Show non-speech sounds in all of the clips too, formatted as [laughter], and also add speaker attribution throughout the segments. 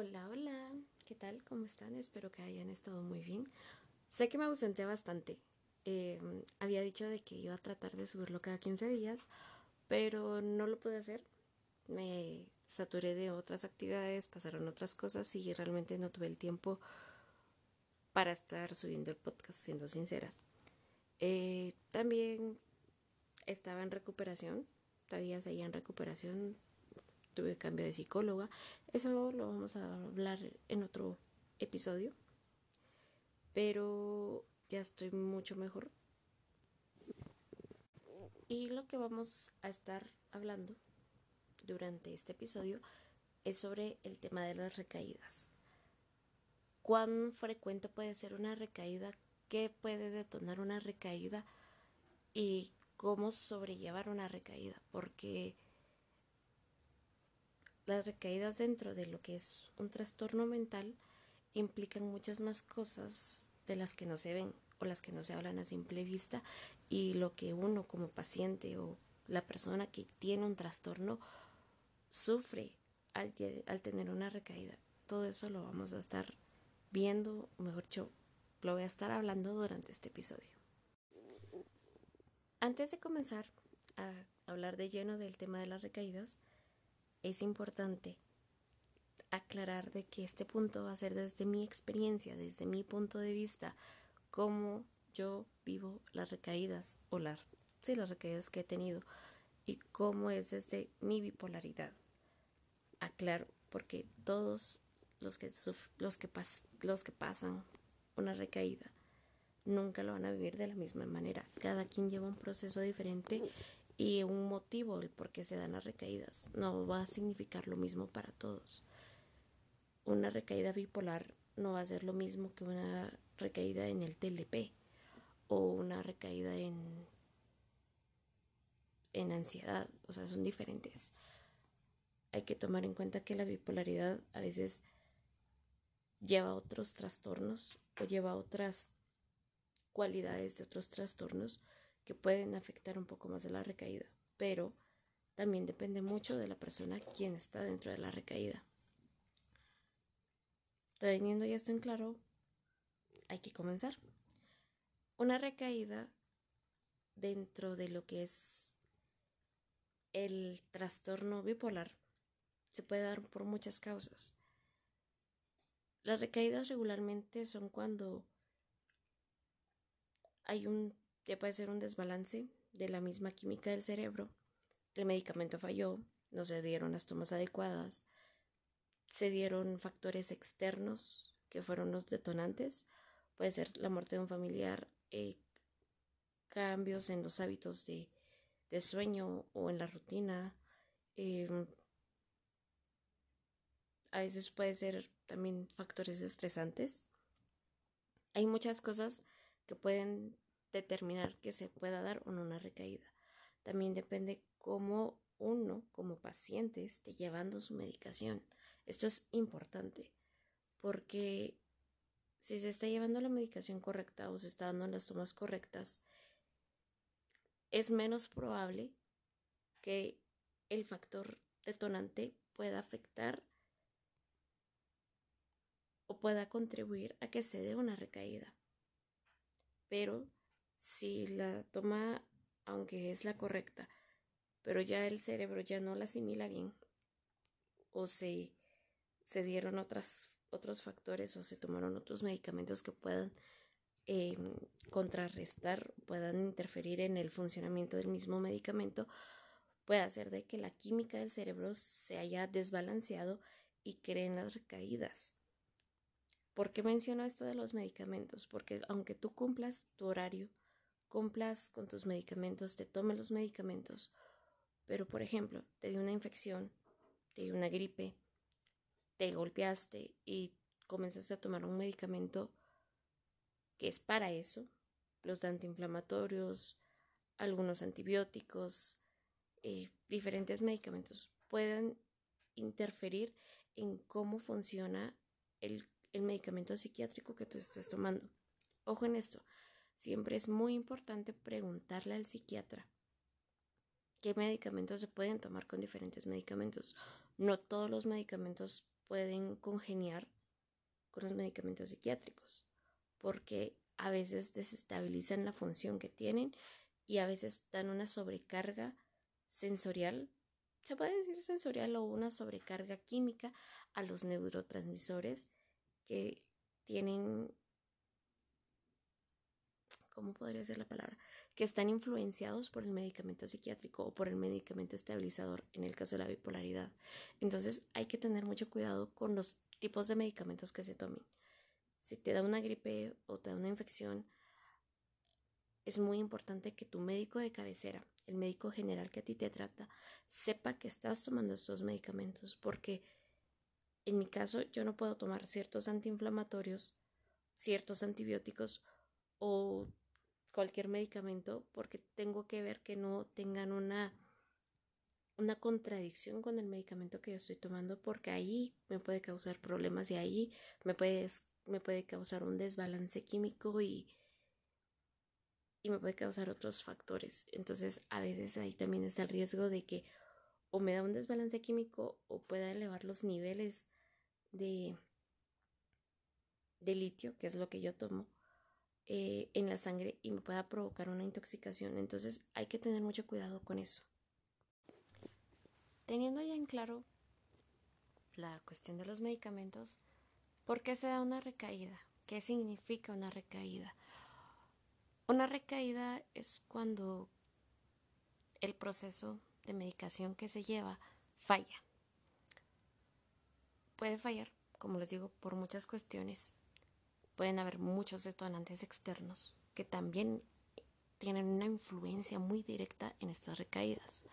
Speaker 1: Hola, hola, ¿qué tal? ¿Cómo están? Espero que hayan estado muy bien. Sé que me ausenté bastante. Em, había dicho de que iba a tratar de subirlo cada 15 días, pero no lo pude hacer. Me saturé de otras actividades, pasaron otras cosas y realmente no tuve el tiempo para estar subiendo el podcast, siendo sinceras. Eh, también estaba en recuperación, todavía seguía en recuperación tuve cambio de psicóloga. Eso lo vamos a hablar en otro episodio. Pero ya estoy mucho mejor. Y lo que vamos a estar hablando durante este episodio es sobre el tema de las recaídas. ¿Cuán frecuente puede ser una recaída? ¿Qué puede detonar una recaída? Y cómo sobrellevar una recaída. Porque las recaídas dentro de lo que es un trastorno mental implican muchas más cosas de las que no se ven o las que no se hablan a simple vista y lo que uno como paciente o la persona que tiene un trastorno sufre al, tener una recaída. Todo eso lo vamos a estar viendo, o mejor dicho, lo voy a estar hablando durante este episodio. Antes de comenzar a hablar de lleno del tema de las recaídas, es importante aclarar de que este punto va a ser desde mi experiencia, desde mi punto de vista, cómo yo vivo las recaídas o las, sí, las recaídas que he tenido y cómo es desde mi bipolaridad. Aclaro, porque todos los que, los que, los que pasan una recaída nunca lo van a vivir de la misma manera. Cada quien lleva un proceso diferente y un motivo el por qué se dan las recaídas. No va a significar lo mismo para todos. Una recaída bipolar no va a ser lo mismo que una recaída en el TLP o una recaída en en ansiedad, o sea, son diferentes. Hay que tomar en cuenta que la bipolaridad a veces lleva otros trastornos o lleva otras cualidades de otros trastornos que pueden afectar un poco más de la recaída, pero también depende mucho de la persona quien está dentro de la recaída. Teniendo ya esto en claro, hay que comenzar. Una recaída dentro de lo que es el trastorno bipolar se puede dar por muchas causas. Las recaídas regularmente son cuando hay un puede ser un desbalance de la misma química del cerebro. El medicamento falló, no se dieron las tomas adecuadas, se dieron factores externos que fueron los detonantes. Puede ser la muerte de un familiar, eh, cambios en los hábitos de, sueño o en la rutina. Em, a veces puede ser también factores estresantes. Hay muchas cosas que pueden determinar que se pueda dar o no una recaída. También depende cómo uno como paciente esté llevando su medicación. Esto es importante porque si se está llevando la medicación correcta o se está dando las tomas correctas, es menos probable que el factor detonante pueda afectar o pueda contribuir a que se dé una recaída. Pero si la toma, aunque es la correcta, pero ya el cerebro ya no la asimila bien, o se, se dieron otras, otros factores o se tomaron otros medicamentos que puedan em, contrarrestar, puedan interferir en el funcionamiento del mismo medicamento, puede hacer de que la química del cerebro se haya desbalanceado y creen las recaídas. ¿Por qué menciono esto de los medicamentos? Porque aunque tú cumplas tu horario, cumplas con tus medicamentos, te tomes los medicamentos, pero por ejemplo, te dio una infección, te dio una gripe, te golpeaste y comenzaste a tomar un medicamento que es para eso, los antiinflamatorios, algunos antibióticos, eh, diferentes medicamentos pueden interferir en cómo funciona el, el medicamento psiquiátrico que tú estés tomando. Ojo en esto, Siempre es muy importante preguntarle al psiquiatra qué medicamentos se pueden tomar con diferentes medicamentos. No todos los medicamentos pueden congeniar con los medicamentos psiquiátricos, porque a veces desestabilizan la función que tienen y a veces dan una sobrecarga sensorial, se puede decir sensorial o una sobrecarga química a los neurotransmisores que tienen, ¿cómo podría ser la palabra? Que están influenciados por el medicamento psiquiátrico o por el medicamento estabilizador en el caso de la bipolaridad. Entonces hay que tener mucho cuidado con los tipos de medicamentos que se tomen. Si te da una gripe o te da una infección, es muy importante que tu médico de cabecera, el médico general que a ti te trata, sepa que estás tomando estos medicamentos, porque en mi caso yo no puedo tomar ciertos antiinflamatorios, ciertos antibióticos o cualquier medicamento porque tengo que ver que no tengan una una contradicción con el medicamento que yo estoy tomando porque ahí me puede causar problemas y ahí me puede, me puede causar un desbalance químico y, y me puede causar otros factores. Entonces a veces ahí también está el riesgo de que o me da un desbalance químico o pueda elevar los niveles de, de litio, que es lo que yo tomo, eh, en la sangre y me pueda provocar una intoxicación. Entonces hay que tener mucho cuidado con eso. Teniendo ya en claro la cuestión de los medicamentos, ¿por qué se da una recaída? ¿Qué significa una recaída? Una recaída es cuando el proceso de medicación que se lleva falla. Puede fallar, como les digo, por muchas cuestiones. Pueden haber muchos detonantes externos que también tienen una influencia muy directa en estas recaídas.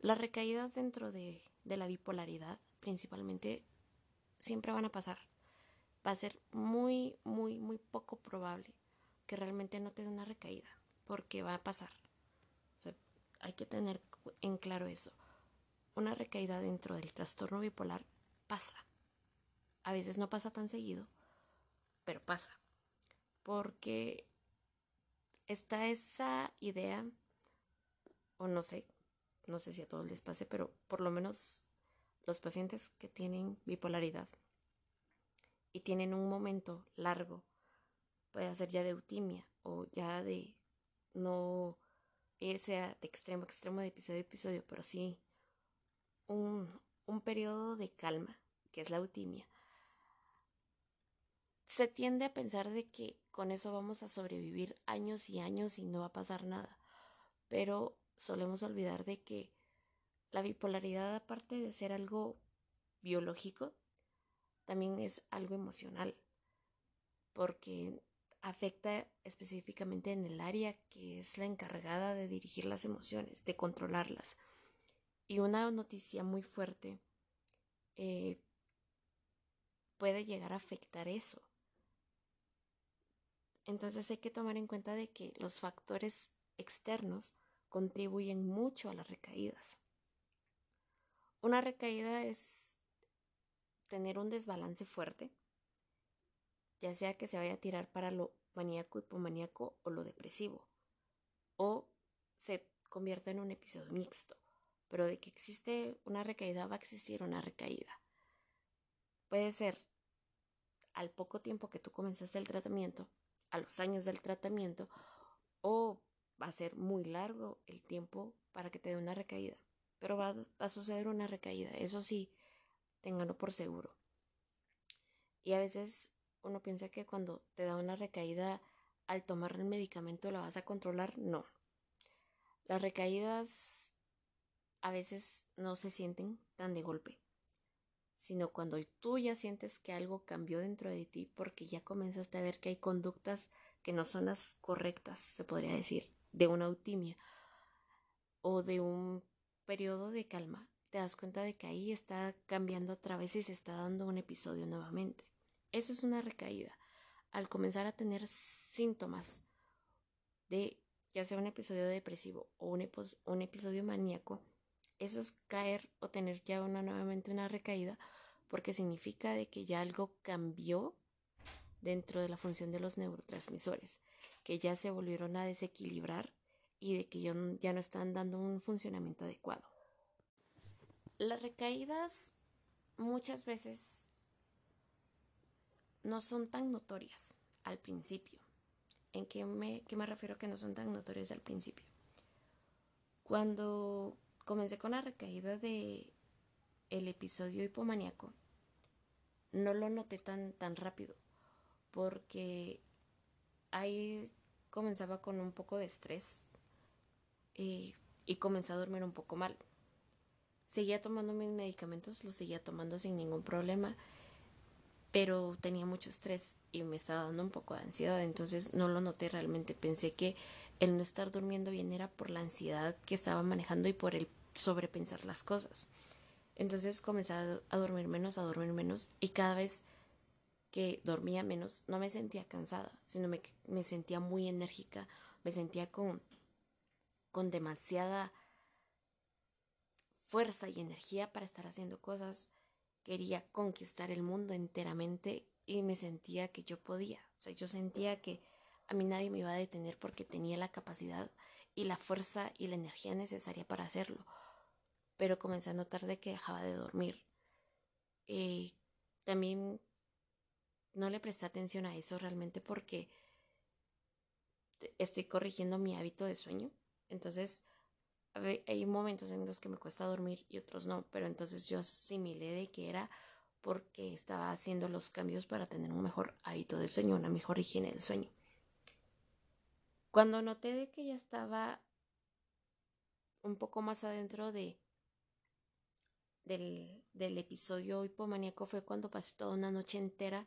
Speaker 1: Las recaídas dentro de, la bipolaridad, principalmente, siempre van a pasar. Va a ser muy, muy, muy poco probable que realmente no te dé una recaída, porque va a pasar. hay que tener en claro eso. Una recaída dentro del trastorno bipolar pasa. A veces no pasa tan seguido, pero pasa. Porque está esa idea, o no sé, no sé si a todos les pase, pero por lo menos los pacientes que tienen bipolaridad y tienen un momento largo, puede ser ya de eutimia o ya de no irse de extremo a extremo, de episodio a episodio, pero sí un, un periodo de calma, que es la eutimia. Se tiende a pensar de que con eso vamos a sobrevivir años y años y no va a pasar nada, pero solemos olvidar de que la bipolaridad, aparte de ser algo biológico, también es algo emocional, porque afecta específicamente en el área que es la encargada de dirigir las emociones, de controlarlas. Y una noticia muy fuerte eh, puede llegar a afectar eso. Entonces hay que tomar en cuenta de que los factores externos contribuyen mucho a las recaídas. Una recaída es tener un desbalance fuerte, ya sea que se vaya a tirar para lo maníaco, hipomaníaco o lo depresivo, o se convierta en un episodio mixto, pero de que existe una recaída va a existir una recaída. Puede ser al poco tiempo que tú comenzaste el tratamiento, a los años del tratamiento, o va a ser muy largo el tiempo para que te dé una recaída. Pero va, a suceder una recaída, eso sí, ténganlo por seguro. Y a veces uno piensa que cuando te da una recaída al tomar el medicamento la vas a controlar. No. Las recaídas a veces no se sienten tan de golpe, sino cuando tú ya sientes que algo cambió dentro de ti porque ya comenzaste a ver que hay conductas que no son las correctas, se podría decir de una eutimia o de un periodo de calma, te das cuenta de que ahí está cambiando otra vez y se está dando un episodio nuevamente. Eso es una recaída. Al comenzar a tener síntomas de ya sea un episodio depresivo o un episodio maníaco, eso es caer o tener ya una, nuevamente una recaída porque significa de que ya algo cambió dentro de la función de los neurotransmisores que ya se volvieron a desequilibrar y de que ya no están dando un funcionamiento adecuado. Las recaídas muchas veces no son tan notorias al principio. ¿En qué me, qué me refiero que no son tan notorias al principio? Cuando comencé con la recaída de el episodio hipomaníaco, no lo noté tan, tan rápido, porque ahí comenzaba con un poco de estrés y, y comencé a dormir un poco mal. Seguía tomando mis medicamentos, los seguía tomando sin ningún problema, pero tenía mucho estrés y me estaba dando un poco de ansiedad, entonces no lo noté realmente. Pensé que el no estar durmiendo bien era por la ansiedad que estaba manejando y por el sobrepensar las cosas. Entonces comencé a, dormir menos, a dormir menos y cada vez que dormía menos no me sentía cansada, sino me, me sentía muy enérgica, me sentía con, con demasiada fuerza y energía para estar haciendo cosas. Quería conquistar el mundo enteramente y me sentía que yo podía. O sea, yo sentía que a mí nadie me iba a detener porque tenía la capacidad y la fuerza y la energía necesaria para hacerlo pero comencé a notar de que dejaba de dormir. Y también no le presté atención a eso realmente porque estoy corrigiendo mi hábito de sueño. Entonces, hay momentos en los que me cuesta dormir y otros no, pero entonces yo asimilé de que era porque estaba haciendo los cambios para tener un mejor hábito del sueño, una mejor higiene del sueño. Cuando noté de que ya estaba un poco más adentro de del, episodio hipomaníaco fue cuando pasé toda una noche entera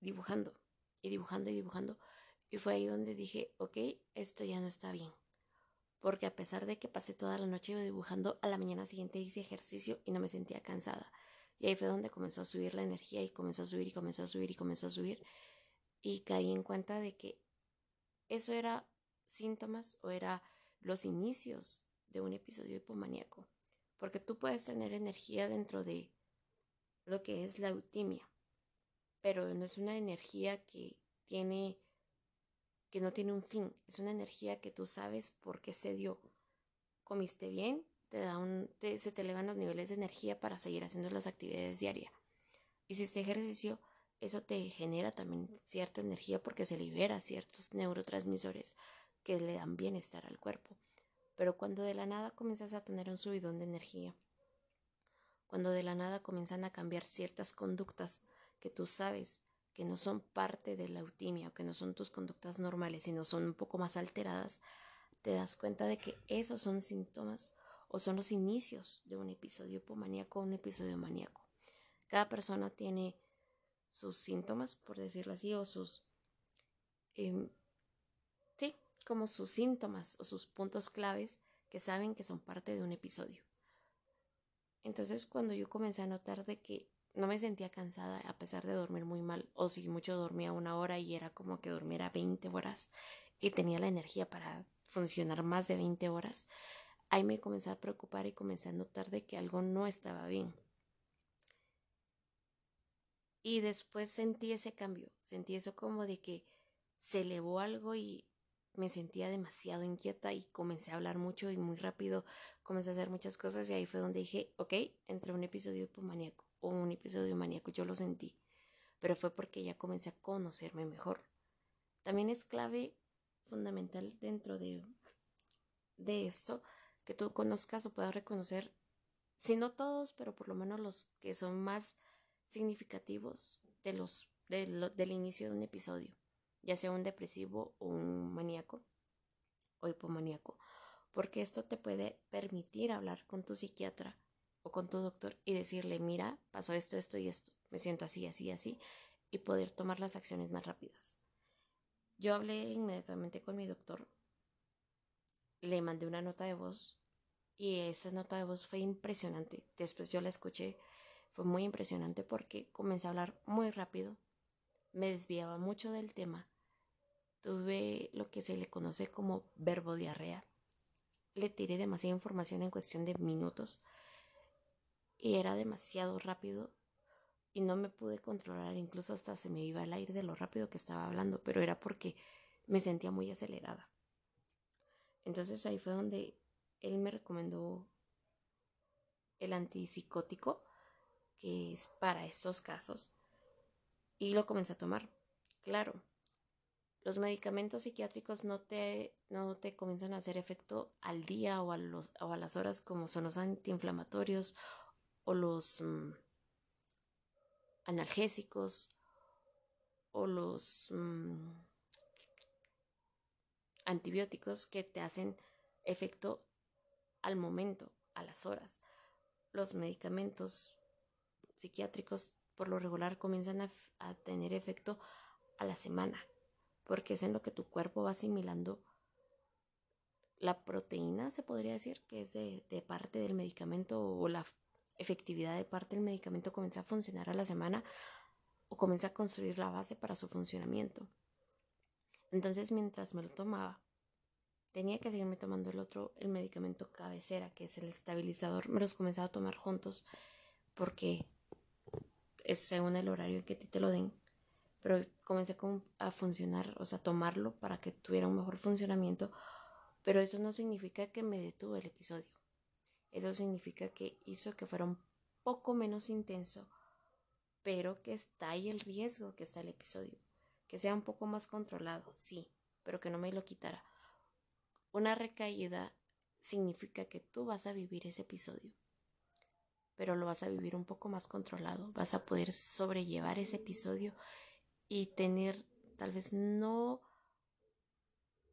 Speaker 1: dibujando y dibujando y dibujando. Y fue ahí donde dije, ok, esto ya no está bien. Porque a pesar de que pasé toda la noche dibujando, a la mañana siguiente hice ejercicio y no me sentía cansada. Y ahí fue donde comenzó a subir la energía y comenzó a subir y comenzó a subir y comenzó a subir. Y caí en cuenta de que eso era síntomas o era los inicios de un episodio hipomaníaco porque tú puedes tener energía dentro de lo que es la eutimia, pero no es una energía que tiene que no tiene un fin, es una energía que tú sabes por qué se dio. Comiste bien, te da un, se te elevan los niveles de energía para seguir haciendo las actividades diarias. Hiciste ejercicio, eso te genera también cierta energía porque se libera ciertos neurotransmisores que le dan bienestar al cuerpo. Pero cuando de la nada comienzas a tener un subidón de energía, cuando de la nada comienzan a cambiar ciertas conductas que tú sabes que no son parte de la eutimia o que no son tus conductas normales, sino son un poco más alteradas, te das cuenta de que esos son síntomas o son los inicios de un episodio hipomaníaco o un episodio maníaco. Cada persona tiene sus síntomas, por decirlo así, o sus em, como sus síntomas o sus puntos claves que saben que son parte de un episodio. Entonces cuando yo comencé a notar de que no me sentía cansada a pesar de dormir muy mal, o si mucho dormía una hora y era como que durmiera 20 horas y tenía la energía para funcionar más de 20 horas, ahí me comencé a preocupar y comencé a notar de que algo no estaba bien. Y después sentí ese cambio, sentí eso como de que se elevó algo y me sentía demasiado inquieta y comencé a hablar mucho y muy rápido, comencé a hacer muchas cosas y ahí fue donde dije, ok, entre un episodio hipomaníaco o un episodio maníaco, yo lo sentí, pero fue porque ya comencé a conocerme mejor. También es clave fundamental dentro de, de esto que tú conozcas o puedas reconocer, si no todos, pero por lo menos los que son más significativos de los, del inicio de un episodio ya sea un depresivo o un maníaco o hipomaníaco, porque esto te puede permitir hablar con tu psiquiatra o con tu doctor y decirle, mira, pasó esto, esto y esto, me siento así, así, así, y poder tomar las acciones más rápidas. Yo hablé inmediatamente con mi doctor, le mandé una nota de voz y esa nota de voz fue impresionante. Después yo la escuché, fue muy impresionante porque comencé a hablar muy rápido, me desviaba mucho del tema Tuve lo que se le conoce como verbo diarrea. Le tiré demasiada información en cuestión de minutos y era demasiado rápido y no me pude controlar, incluso hasta se me iba el aire de lo rápido que estaba hablando, pero era porque me sentía muy acelerada. Entonces ahí fue donde él me recomendó el antipsicótico que es para estos casos y lo comencé a tomar. Claro, los medicamentos psiquiátricos no te, no te comienzan a hacer efecto al día o a, los, a las horas como son los antiinflamatorios o los mm, analgésicos o los mm, antibióticos que te hacen efecto al momento, a las horas. Los medicamentos psiquiátricos por lo regular comienzan a tener efecto a la semana porque es en lo que tu cuerpo va asimilando la proteína, se podría decir, que es de, parte del medicamento o la efectividad de parte del medicamento comienza a funcionar a la semana o comienza a construir la base para su funcionamiento. Entonces, mientras me lo tomaba, tenía que seguirme tomando el otro, el medicamento cabecera, que es el estabilizador. Me los comenzaba a tomar juntos porque es según el horario que ti te lo den pero comencé a funcionar, o sea, tomarlo para que tuviera un mejor funcionamiento, pero eso no significa que me detuve el episodio. Eso significa que hizo que fuera un poco menos intenso, pero que está ahí el riesgo que está el episodio, que sea un poco más controlado, sí, pero que no me lo quitara. Una recaída significa que tú vas a vivir ese episodio, pero lo vas a vivir un poco más controlado, vas a poder sobrellevar ese episodio y tener tal vez no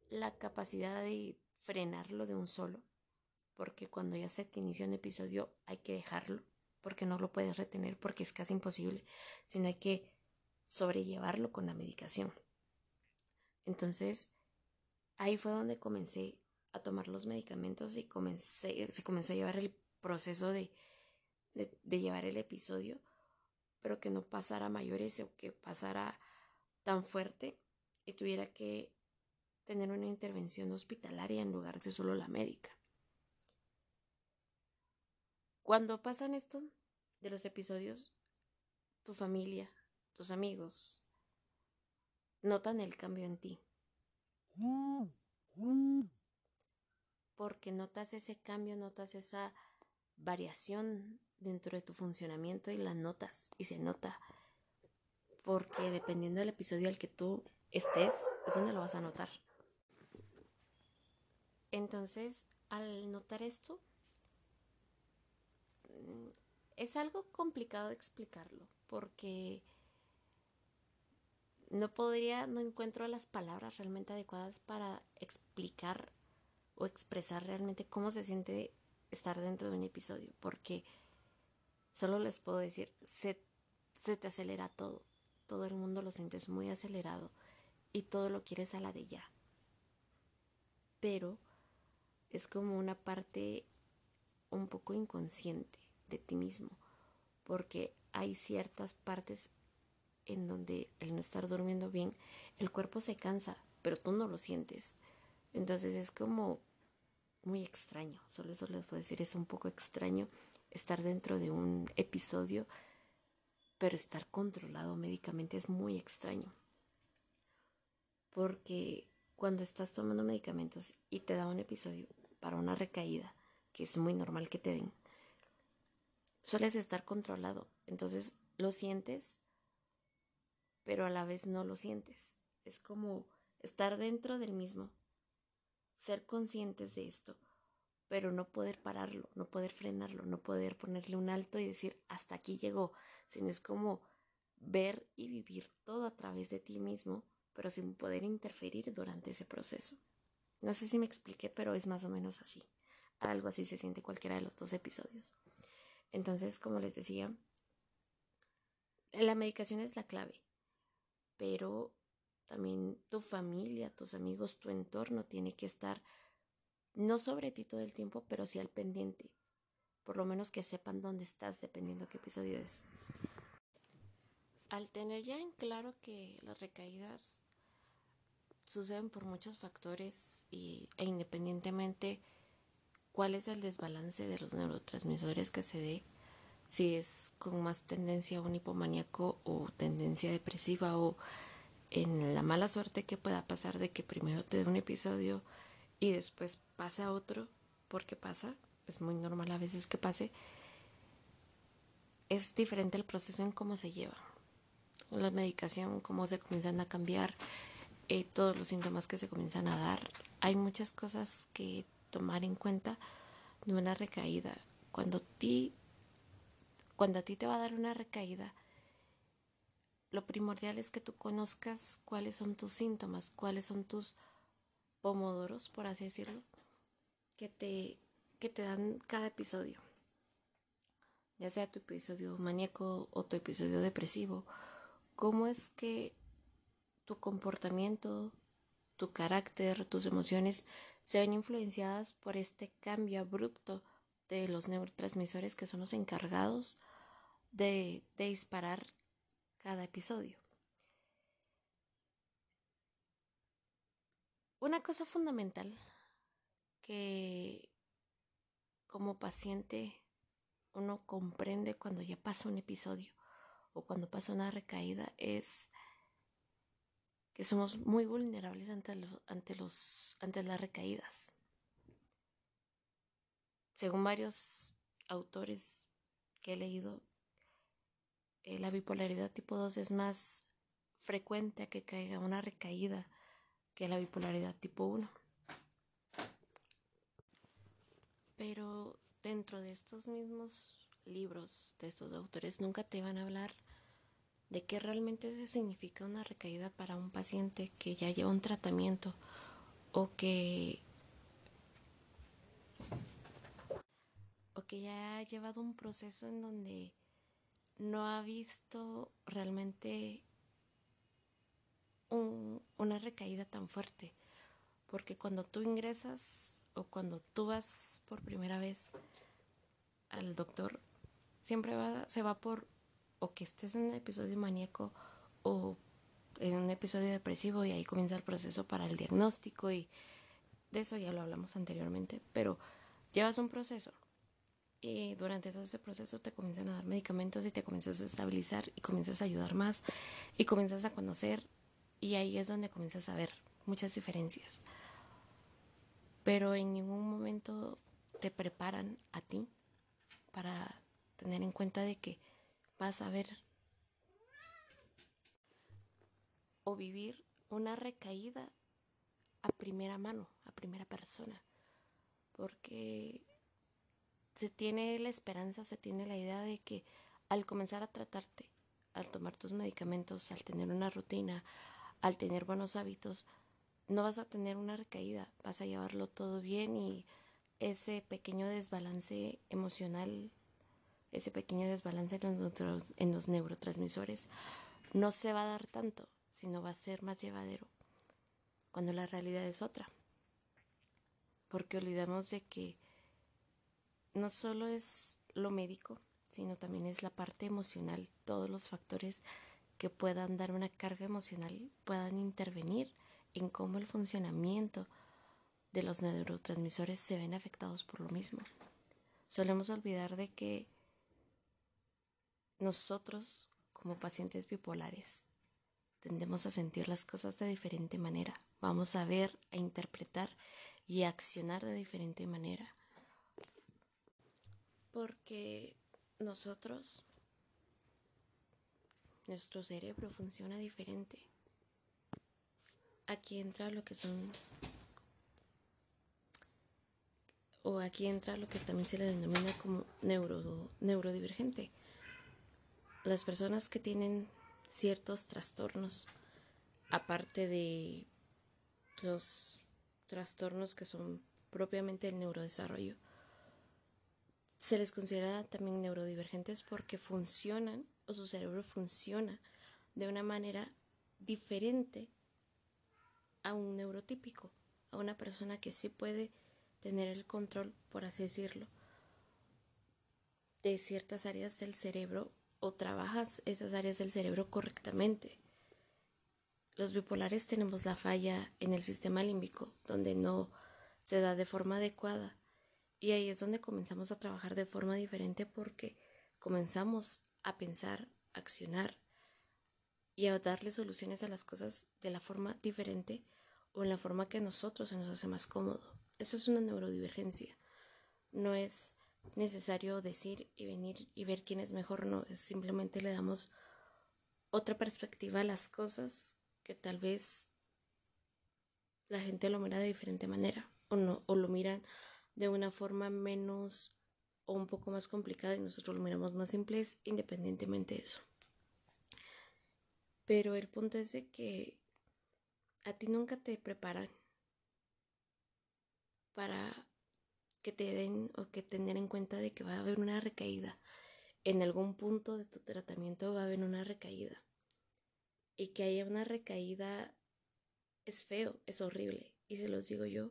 Speaker 1: la capacidad de frenarlo de un solo, porque cuando ya se te inicia un episodio hay que dejarlo, porque no lo puedes retener, porque es casi imposible, sino hay que sobrellevarlo con la medicación. Entonces, ahí fue donde comencé a tomar los medicamentos y comencé, se comenzó a llevar el proceso de, de, de llevar el episodio, pero que no pasara mayores o que pasara tan fuerte y tuviera que tener una intervención hospitalaria en lugar de solo la médica. Cuando pasan esto de los episodios, tu familia, tus amigos, notan el cambio en ti. Porque notas ese cambio, notas esa variación dentro de tu funcionamiento y la notas y se nota porque dependiendo del episodio al que tú estés, es donde lo vas a notar. Entonces, al notar esto, mm, es algo complicado explicarlo, porque no podría, no encuentro las palabras realmente adecuadas para explicar o expresar realmente cómo se siente estar dentro de un episodio, porque solo les puedo decir, se, se te acelera todo, todo el mundo lo sientes muy acelerado y todo lo quieres a la de ya. Pero es como una parte un poco inconsciente de ti mismo, porque hay ciertas partes en donde el no estar durmiendo bien, el cuerpo se cansa, pero tú no lo sientes. Entonces es como muy extraño, solo eso les puedo decir, es un poco extraño estar dentro de un episodio pero estar controlado médicamente es muy extraño. Porque cuando estás tomando medicamentos y te da un episodio para una recaída, que es muy normal que te den, sueles estar controlado. Entonces lo sientes, pero a la vez no lo sientes. Es como estar dentro del mismo, ser conscientes de esto, pero no poder pararlo, no poder frenarlo, no poder ponerle un alto y decir hasta aquí llegó, sino es como ver y vivir todo a través de ti mismo, pero sin poder interferir durante ese proceso. No sé si me expliqué, pero es más o menos así. Algo así se siente cualquiera de los dos episodios. Entonces, como les decía, la medicación es la clave, pero también tu familia, tus amigos, tu entorno tiene que estar no sobre ti todo el tiempo, pero sí al pendiente. Por lo menos que sepan dónde estás, dependiendo qué episodio es. Al tener ya en claro que las recaídas suceden por muchos factores y, e independientemente cuál es el desbalance de los neurotransmisores que se dé, si es con más tendencia a un hipomaníaco o tendencia depresiva o en la mala suerte que pueda pasar de que primero te dé un episodio y después pasa otro, porque pasa, es muy normal a veces que pase, es diferente el proceso en cómo se lleva. La medicación, cómo se comienzan a cambiar, eh, todos los síntomas que se comienzan a dar. Hay muchas cosas que tomar en cuenta de una recaída. Cuando, ti, cuando a ti te va a dar una recaída, lo primordial es que tú conozcas cuáles son tus síntomas, cuáles son tus pomodoros, por así decirlo, que te, que te dan cada episodio. Ya sea tu episodio maníaco o tu episodio depresivo. ¿Cómo es que tu comportamiento, tu carácter, tus emociones se ven influenciadas por este cambio abrupto de los neurotransmisores que son los encargados de, de disparar cada episodio. Una cosa fundamental que como paciente uno comprende cuando ya pasa un episodio o cuando pasa una recaída es que somos muy vulnerables ante, ante, los, ante las recaídas. Según varios autores que he leído, eh, la bipolaridad tipo 2 es más frecuente a que caiga una recaída que la bipolaridad tipo 1. Pero dentro de estos mismos libros de estos autores nunca te van a hablar de qué realmente significa una recaída para un paciente que ya lleva un tratamiento o que o que ya ha llevado un proceso en donde no ha visto realmente una recaída tan fuerte. Porque cuando tú ingresas o cuando tú vas por primera vez al doctor, siempre va, se va por o que estés en un episodio maníaco o en un episodio depresivo y ahí comienza el proceso para el diagnóstico y de eso ya lo hablamos anteriormente, pero llevas un proceso y durante todo ese proceso te comienzan a dar medicamentos y te comienzas a estabilizar y comienzas a ayudar más y comienzas a conocer y ahí es donde comienzas a ver muchas diferencias. Pero en ningún momento te preparan a ti para tener en cuenta de que vas a ver o vivir una recaída a primera mano, a primera persona. Porque se tiene la esperanza, se tiene la idea de que al comenzar a tratarte, al tomar tus medicamentos, al tener una rutina, al tener buenos hábitos, no vas a tener una recaída, vas a llevarlo todo bien y ese pequeño desbalance emocional, ese pequeño desbalance en los, en los neurotransmisores, no se va a dar tanto, sino va a ser más llevadero, cuando la realidad es otra. Porque olvidamos de que no solo es lo médico, sino también es la parte emocional, todos los factores que puedan dar una carga emocional puedan intervenir en cómo el funcionamiento de los neurotransmisores se ven afectados por lo mismo. Solemos olvidar de que nosotros, como pacientes bipolares, tendemos a sentir las cosas de diferente manera. Vamos a ver, a interpretar y a accionar de diferente manera porque nosotros, nuestro cerebro funciona diferente. Aquí entra lo que son, o aquí entra lo que también se le denomina como neuro, neurodivergente. Las personas que tienen ciertos trastornos, aparte de los trastornos que son propiamente el neurodesarrollo, se les considera también neurodivergentes porque funcionan o su cerebro funciona de una manera diferente a un neurotípico, a una persona que sí puede tener el control, por así decirlo, de ciertas áreas del cerebro o trabajas esas áreas del cerebro correctamente. Los bipolares tenemos la falla en el sistema límbico, donde no se da de forma adecuada y ahí es donde comenzamos a trabajar de forma diferente porque comenzamos a pensar, a accionar y a darle soluciones a las cosas de la forma diferente o en la forma que a nosotros se nos hace más cómodo. Eso es una neurodivergencia. No es necesario decir y venir y ver quién es mejor, no, simplemente le damos otra perspectiva a las cosas que tal vez la gente lo mira de diferente manera o no o lo miran de una forma menos o un poco más complicada y nosotros lo miramos más simples independientemente de eso. Pero el punto es de que a ti nunca te preparan para que te den o que tener en cuenta de que va a haber una recaída. En algún punto de tu tratamiento va a haber una recaída. Y que haya una recaída es feo, es horrible. Y se los digo yo,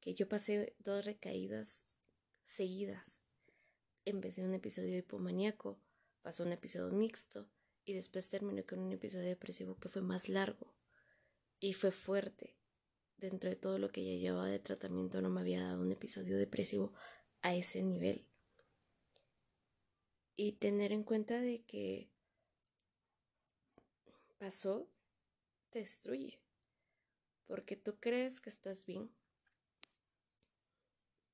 Speaker 1: que yo pasé dos recaídas seguidas. Empecé un episodio hipomaníaco, pasó un episodio mixto y después terminé con un episodio depresivo que fue más largo y fue fuerte dentro de todo lo que ya llevaba de tratamiento no me había dado un episodio depresivo a ese nivel. Y tener en cuenta de que pasó te destruye. Porque tú crees que estás bien.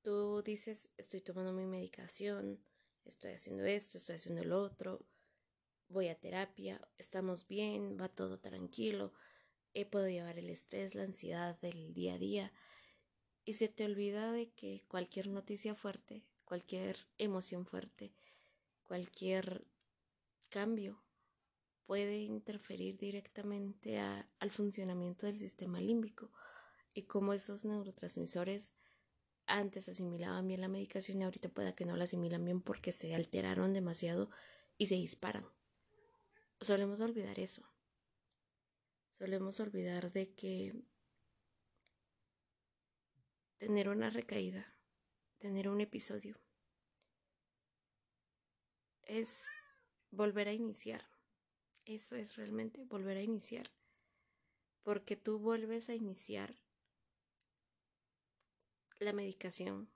Speaker 1: Tú dices, estoy tomando mi medicación, estoy haciendo esto, estoy haciendo lo otro, voy a terapia, estamos bien, va todo tranquilo, he podido llevar el estrés, la ansiedad del día a día y se te olvida de que cualquier noticia fuerte, cualquier emoción fuerte, cualquier cambio puede interferir directamente al funcionamiento del sistema límbico y como esos neurotransmisores antes asimilaban bien la medicación y ahorita pueda que no la asimilan bien porque se alteraron demasiado y se disparan. Solemos olvidar eso solemos olvidar de que tener una recaída, tener un episodio, es volver a iniciar. Eso es realmente volver a iniciar. Porque tú vuelves a iniciar la medicación.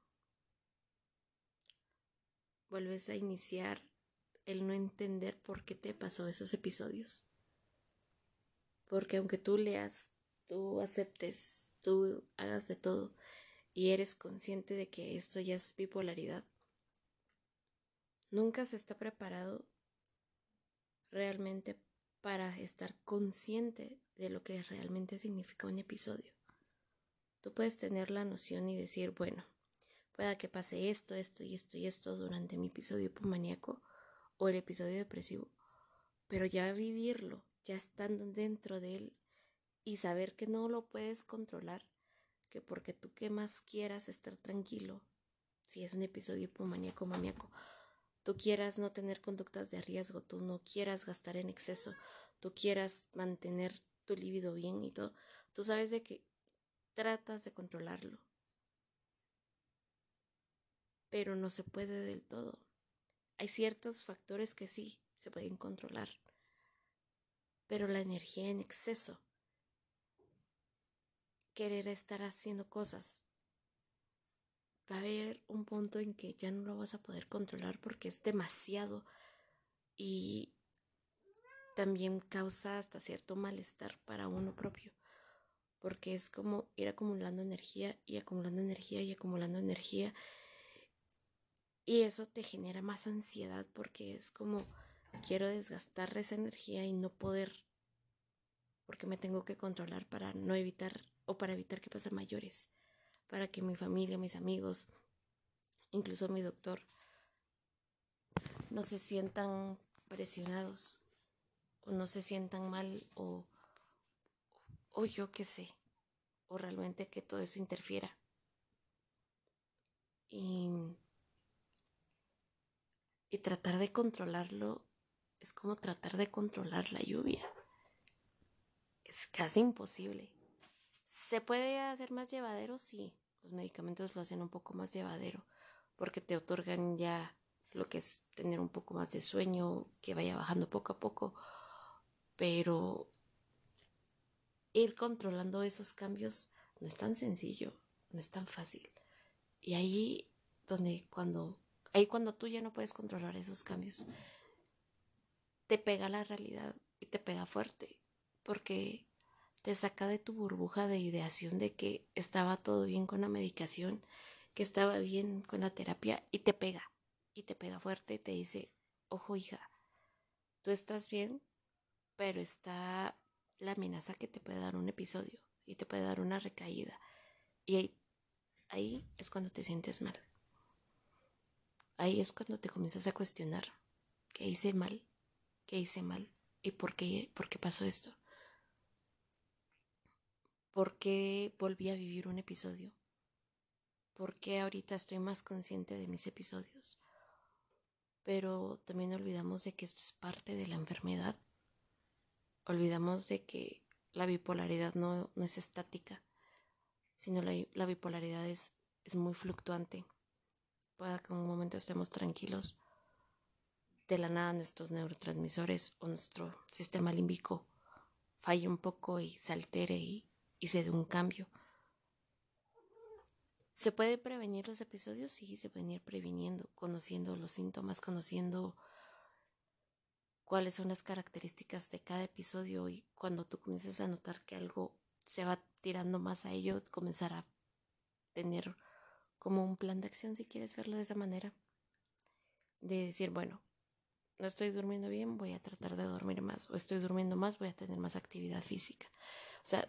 Speaker 1: Vuelves a iniciar el no entender por qué te pasó esos episodios. Porque aunque tú leas, tú aceptes, tú hagas de todo y eres consciente de que esto ya es bipolaridad, nunca se está preparado realmente para estar consciente de lo que realmente significa un episodio. Tú puedes tener la noción y decir, bueno, pueda que pase esto, esto y esto y esto durante mi episodio hipomaníaco o el episodio depresivo, pero ya vivirlo ya estando dentro de él y saber que no lo puedes controlar, que porque tú que más quieras estar tranquilo, si es un episodio hipomaníaco maníaco, tú quieras no tener conductas de riesgo, tú no quieras gastar en exceso, tú quieras mantener tu líbido bien y todo, tú sabes de que tratas de controlarlo. Pero no se puede del todo. Hay ciertos factores que sí se pueden controlar. Pero la energía en exceso, querer estar haciendo cosas, va a haber un punto en que ya no lo vas a poder controlar porque es demasiado. Y también causa hasta cierto malestar para uno propio, porque es como ir acumulando energía y acumulando energía y acumulando energía. Y eso te genera más ansiedad porque es como quiero desgastar esa energía y no poder, porque me tengo que controlar para no evitar o para evitar que pasen mayores, para que mi familia, mis amigos, incluso mi doctor, no se sientan presionados o no se sientan mal o, o yo qué sé, o realmente que todo eso interfiera. Y, y tratar de controlarlo es como tratar de controlar la lluvia. Es casi imposible. ¿Se puede hacer más llevadero? Sí. Los medicamentos lo hacen un poco más llevadero porque te otorgan ya lo que es tener un poco más de sueño, que vaya bajando poco a poco. Pero ir controlando esos cambios no es tan sencillo, no es tan fácil. Y ahí donde cuando ahí cuando tú ya no puedes controlar esos cambios te pega la realidad y te pega fuerte, porque te saca de tu burbuja de ideación de que estaba todo bien con la medicación, que estaba bien con la terapia y te pega, y te pega fuerte y te dice, ojo hija, tú estás bien, pero está la amenaza que te puede dar un episodio y te puede dar una recaída. Y ahí, ahí es cuando te sientes mal. Ahí es cuando te comienzas a cuestionar qué hice mal, qué hice mal y por qué, por qué pasó esto. ¿Por qué volví a vivir un episodio? ¿Por qué ahorita estoy más consciente de mis episodios? Pero también olvidamos de que esto es parte de la enfermedad. Olvidamos de que la bipolaridad no, no es estática, sino la, la bipolaridad es, es muy fluctuante. Puede que en un momento estemos tranquilos, de la nada nuestros neurotransmisores o nuestro sistema límbico falle un poco y se altere y, y se dé un cambio. ¿Se puede prevenir los episodios? Sí, se pueden ir previniendo, conociendo los síntomas, conociendo cuáles son las características de cada episodio y cuando tú comiences a notar que algo se va tirando más a ello, comenzar a tener como un plan de acción, si quieres verlo de esa manera. De decir, bueno, no estoy durmiendo bien, voy a tratar de dormir más, o estoy durmiendo más, voy a tener más actividad física. O sea,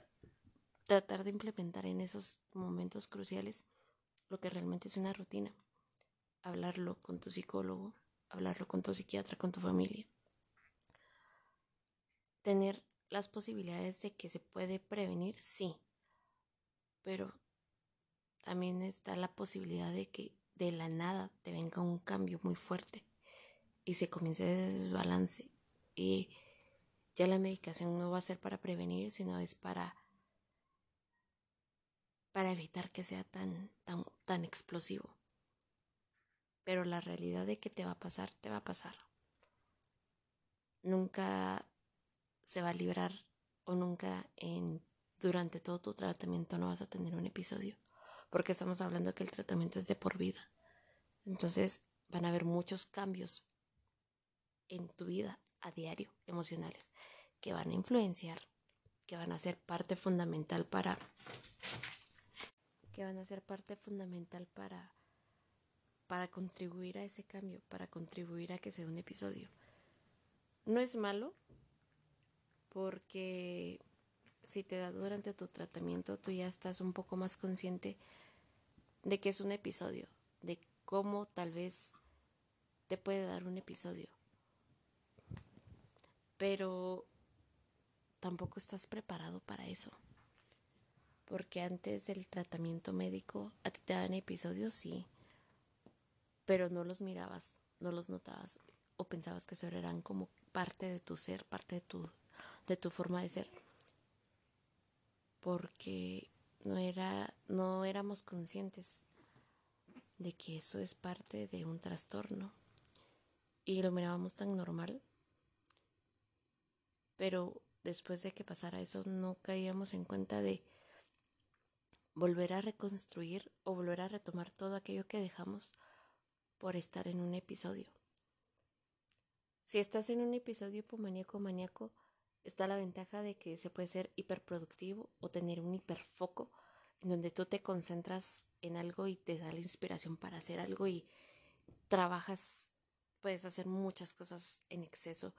Speaker 1: tratar de implementar en esos momentos cruciales lo que realmente es una rutina. Hablarlo con tu psicólogo, hablarlo con tu psiquiatra, con tu familia. Tener las posibilidades de que se puede prevenir, sí, pero también está la posibilidad de que de la nada te venga un cambio muy fuerte y se comience ese desbalance y ya la medicación no va a ser para prevenir, sino es para para evitar que sea tan tan tan explosivo. Pero la realidad de que te va a pasar, te va a pasar. Nunca se va a librar o nunca en durante todo tu tratamiento no vas a tener un episodio, porque estamos hablando que el tratamiento es de por vida. Entonces van a haber muchos cambios en tu vida a diario, emocionales, que van a influenciar, que van a ser parte fundamental para que van a ser parte fundamental para para contribuir a ese cambio, para contribuir a que sea un episodio. No es malo porque si te da durante tu tratamiento, tú ya estás un poco más consciente de que es un episodio, de cómo tal vez te puede dar un episodio pero tampoco estás preparado para eso. Porque antes del tratamiento médico, a ti te daban episodios, sí, pero no los mirabas, no los notabas o pensabas que eso eran como parte de tu ser, parte de tu, de tu forma de ser. Porque no era, no éramos conscientes de que eso es parte de un trastorno. Y lo mirábamos tan normal pero después de que pasara eso no caíamos en cuenta de volver a reconstruir o volver a retomar todo aquello que dejamos por estar en un episodio. Si estás en un episodio hipomaníaco maníaco, está la ventaja de que se puede ser hiperproductivo o tener un hiperfoco en donde tú te concentras en algo y te da la inspiración para hacer algo y trabajas, puedes hacer muchas cosas en exceso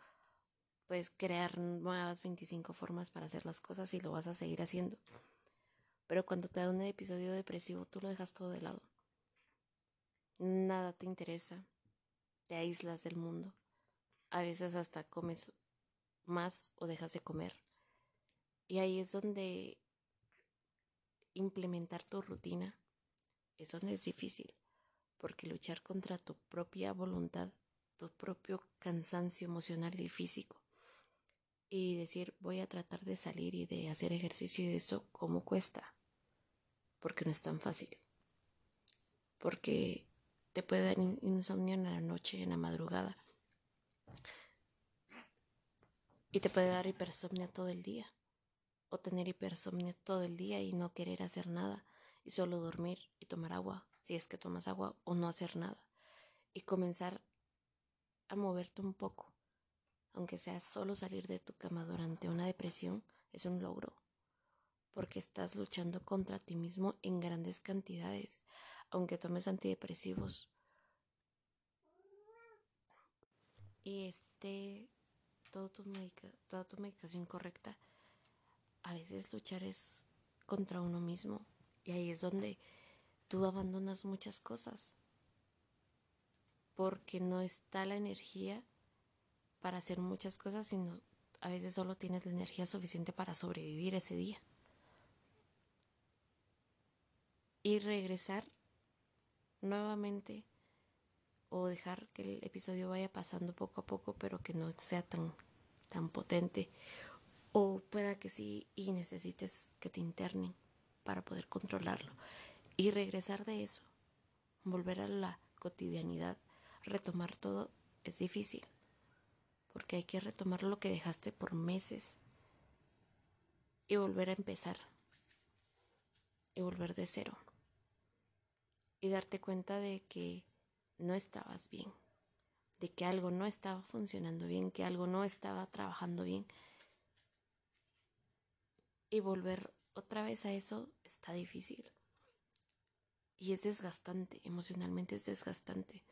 Speaker 1: puedes crear nuevas 25 formas para hacer las cosas y lo vas a seguir haciendo. Pero cuando te da un episodio depresivo, tú lo dejas todo de lado. Nada te interesa. Te aíslas del mundo. A veces hasta comes más o dejas de comer. Y ahí es donde implementar tu rutina es donde es difícil, porque luchar contra tu propia voluntad, tu propio cansancio emocional y físico, y decir voy a tratar de salir y de hacer ejercicio y de esto, ¿cómo cuesta? Porque no es tan fácil. Porque te puede dar insomnio en la noche, en la madrugada. Y te puede dar hipersomnia todo el día. O tener hipersomnia todo el día y no querer hacer nada. Y solo dormir y tomar agua, si es que tomas agua, o no hacer nada. Y comenzar a moverte un poco aunque sea solo salir de tu cama durante una depresión, es un logro, porque estás luchando contra ti mismo en grandes cantidades. aunque tomes antidepresivos y esté todo tu toda tu medicación correcta, a veces luchar es contra uno mismo y ahí es donde tú abandonas muchas cosas porque no está la energía para hacer muchas cosas, sino a veces solo tienes la energía suficiente para sobrevivir ese día. Y regresar nuevamente o dejar que el episodio vaya pasando poco a poco, pero que no sea tan, tan potente. O pueda que sí y necesites que te internen para poder controlarlo. Y regresar de eso, volver a la cotidianidad, retomar todo, es difícil. Porque hay que retomar lo que dejaste por meses y volver a empezar. Y volver de cero. Y darte cuenta de que no estabas bien, de que algo no estaba funcionando bien, que algo no estaba trabajando bien. Y volver otra vez a eso está difícil. Y es desgastante, emocionalmente es desgastante.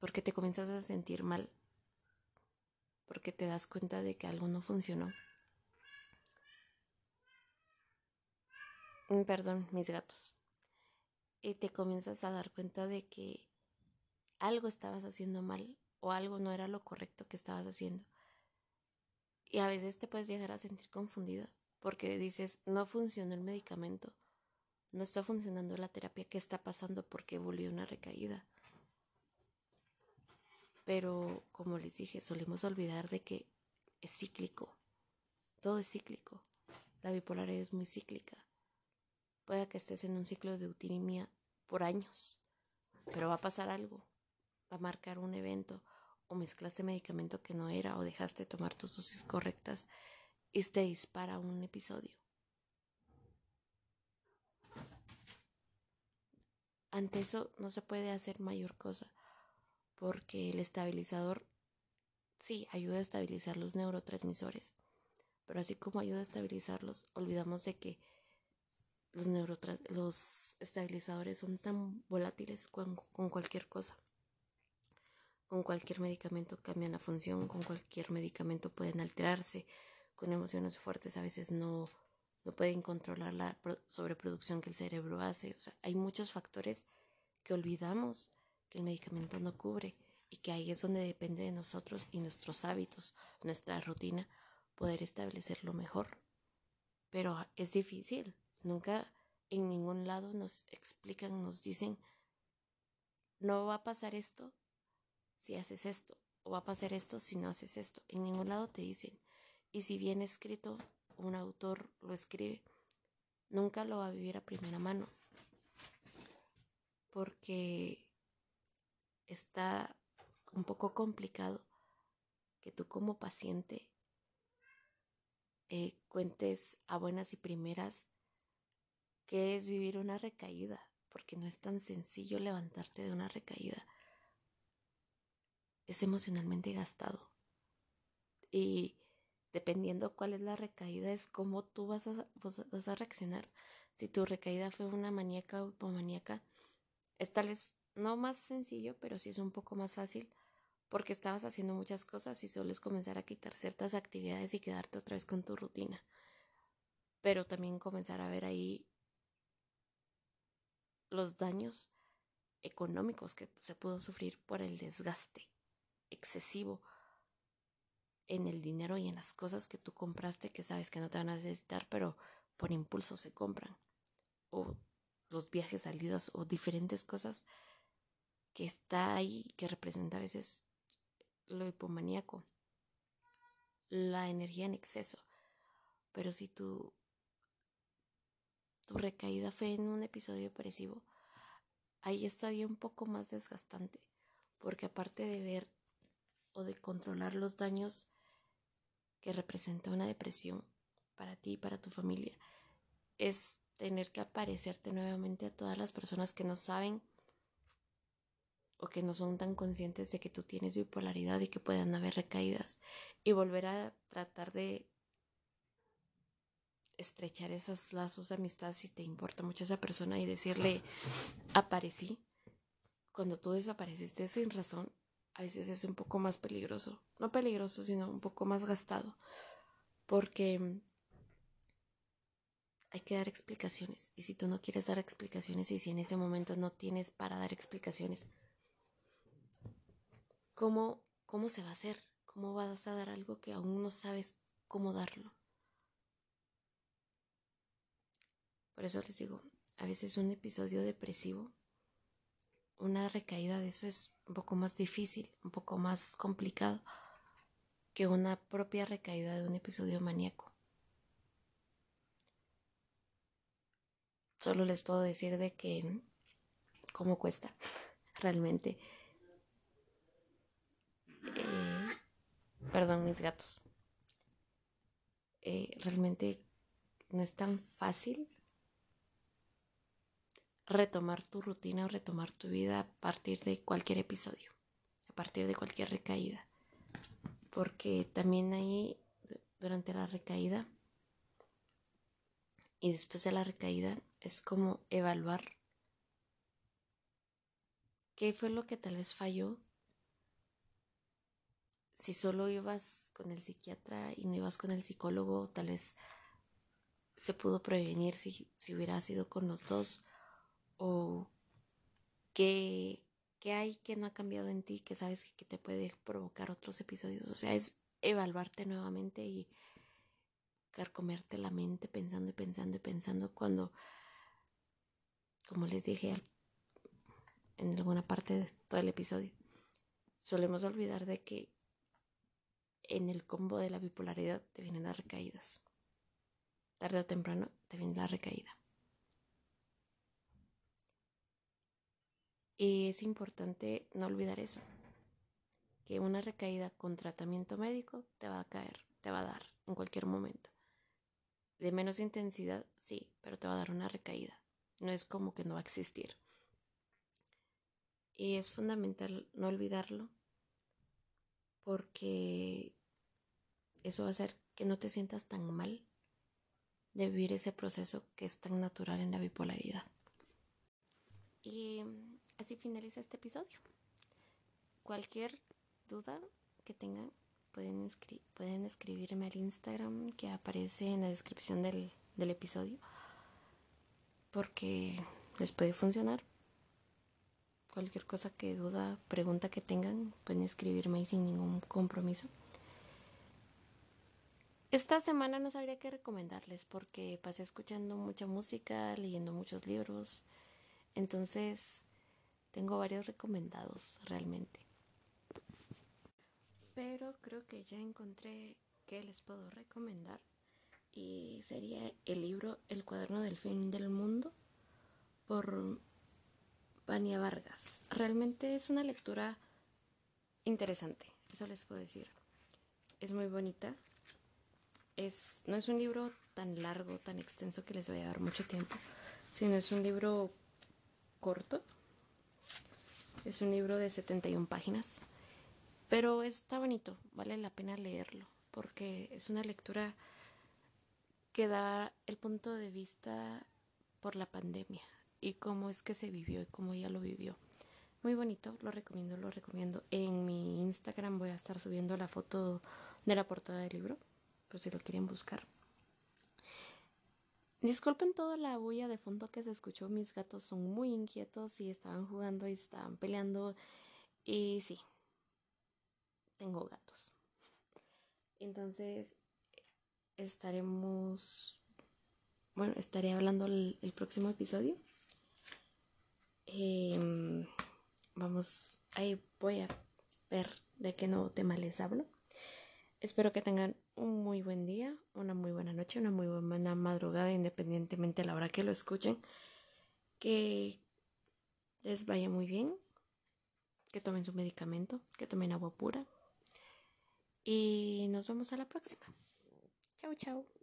Speaker 1: Porque te comienzas a sentir mal. Porque te das cuenta de que algo no funcionó. Mm, perdón, mis gatos. Y te comienzas a dar cuenta de que algo estabas haciendo mal o algo no era lo correcto que estabas haciendo. Y a veces te puedes llegar a sentir confundido porque dices, no funcionó el medicamento, no está funcionando la terapia, ¿qué está pasando? Porque volvió una recaída. Pero, como les dije, solemos olvidar de que es cíclico. Todo es cíclico. La bipolaridad es muy cíclica. Puede que estés en un ciclo de eutimia por años, pero va a pasar algo va a marcar un evento o mezclaste medicamento que no era o dejaste de tomar tus dosis correctas y te dispara un episodio. Ante eso no se puede hacer mayor cosa porque el estabilizador sí ayuda a estabilizar los neurotransmisores, pero así como ayuda a estabilizarlos, olvidamos de que los, los estabilizadores son tan volátiles con cualquier cosa. Con cualquier medicamento cambian la función, con cualquier medicamento pueden alterarse, con emociones fuertes a veces no, no pueden controlar la sobreproducción que el cerebro hace. O sea, hay muchos factores que olvidamos que el medicamento no cubre y que ahí es donde depende de nosotros y nuestros hábitos, nuestra rutina, poder establecerlo mejor. Pero es difícil. Nunca en ningún lado nos explican, nos dicen, no va a pasar esto si haces esto, o va a pasar esto si no haces esto. En ningún lado te dicen. Y si bien escrito, un autor lo escribe, nunca lo va a vivir a primera mano. Porque está un poco complicado que tú como paciente eh, cuentes a buenas y primeras qué es vivir una recaída, porque no es tan sencillo levantarte de una recaída es emocionalmente gastado. Y dependiendo cuál es la recaída, es cómo tú vas a, vas a reaccionar. Si tu recaída fue una maníaca o hipomaníaca, es tal vez no más sencillo, pero sí es un poco más fácil porque estabas haciendo muchas cosas y solo es comenzar a quitar ciertas actividades y quedarte otra vez con tu rutina. Pero también comenzar a ver ahí los daños económicos que se pudo sufrir por el desgaste excesivo en el dinero y en las cosas que tú compraste que sabes que no te van a necesitar, pero por impulso se compran. O los viajes salidos o diferentes cosas que está ahí, que representa a veces lo hipomaníaco, la energía en exceso. Pero si tu, tu recaída fue en un episodio depresivo, ahí es todavía un poco más desgastante, porque aparte de ver o de controlar los daños que representa una depresión para ti y para tu familia es tener que aparecerte nuevamente a todas las personas que no saben o que no son tan conscientes de que tú tienes bipolaridad y que puedan haber recaídas y volver a tratar de estrechar esos lazos de amistad si te importa mucho esa persona y decirle, aparecí. Cuando tú desapareciste sin razón, a veces es un poco más peligroso. No peligroso, sino un poco más gastado. Porque hay que dar explicaciones. Y si tú no quieres dar explicaciones y si en ese momento no tienes para dar explicaciones, ¿cómo, cómo se va a hacer? ¿Cómo vas a dar algo que aún no sabes cómo darlo? Por eso les digo, a veces un episodio depresivo, una recaída de eso es un poco más difícil, un poco más complicado que una propia recaída de un episodio maníaco. Solo les puedo decir de que cómo cuesta [laughs] realmente. Eh, perdón, mis gatos. Eh, realmente no es tan fácil retomar tu rutina o retomar tu vida a partir de cualquier episodio, a partir de cualquier recaída. Porque también ahí, durante la recaída y después de la recaída, es como evaluar qué fue lo que tal vez falló. Si solo ibas con el psiquiatra y no ibas con el psicólogo, tal vez se pudo prevenir si, si hubiera sido con los dos. O qué, qué hay que no ha cambiado en ti, que sabes que te puede provocar otros episodios. O sea, es evaluarte nuevamente y carcomerte la mente pensando y pensando y pensando cuando como les dije en alguna parte de todo el episodio, solemos olvidar de que en el combo de la bipolaridad te vienen las recaídas. Tarde o temprano te viene la recaída. Y es importante no olvidar eso, que una recaída con tratamiento médico te va a caer, te va a dar en cualquier momento. De menos intensidad, sí, pero te va a dar una recaída. No es como que no va a existir. Y es fundamental no olvidarlo porque eso va a hacer que no te sientas tan mal de vivir ese proceso que es tan natural en la bipolaridad. Y así finaliza este episodio. Cualquier duda que tengan pueden, escribirme al Instagram que aparece en la descripción del, del episodio porque les puede funcionar. Cualquier cosa que duda, pregunta que tengan, pueden escribirme ahí sin ningún compromiso. Esta semana no sabría qué recomendarles porque pasé escuchando mucha música, leyendo muchos libros. Entonces, tengo varios recomendados realmente. Pero creo que ya encontré qué les puedo recomendar y sería el libro El cuaderno del fin del mundo por Vania Vargas. Realmente es una lectura interesante, eso les puedo decir. Es muy bonita. Es, no es un libro tan largo, tan extenso que les vaya a dar mucho tiempo, sino es un libro corto. Es un libro de 71 páginas, pero está bonito, vale la pena leerlo, porque es una lectura que da el punto de vista por la pandemia y cómo es que se vivió y cómo ella lo vivió. Muy bonito, lo recomiendo, lo recomiendo. En mi Instagram voy a estar subiendo la foto de la portada del libro, por si lo quieren buscar. Disculpen toda la bulla de fondo que se escuchó, mis gatos son muy inquietos y estaban jugando y estaban peleando. Y sí, tengo gatos. Entonces, estaremos, bueno, estaré hablando el, próximo episodio. Em, vamos, ahí voy a ver de qué nuevo tema les hablo. Espero que tengan un muy buen día, una muy buena noche, una muy buena madrugada, independientemente de la hora que lo escuchen. Que les vaya muy bien, que tomen su medicamento, que tomen agua pura. Y nos vemos a la próxima. Chao, chao.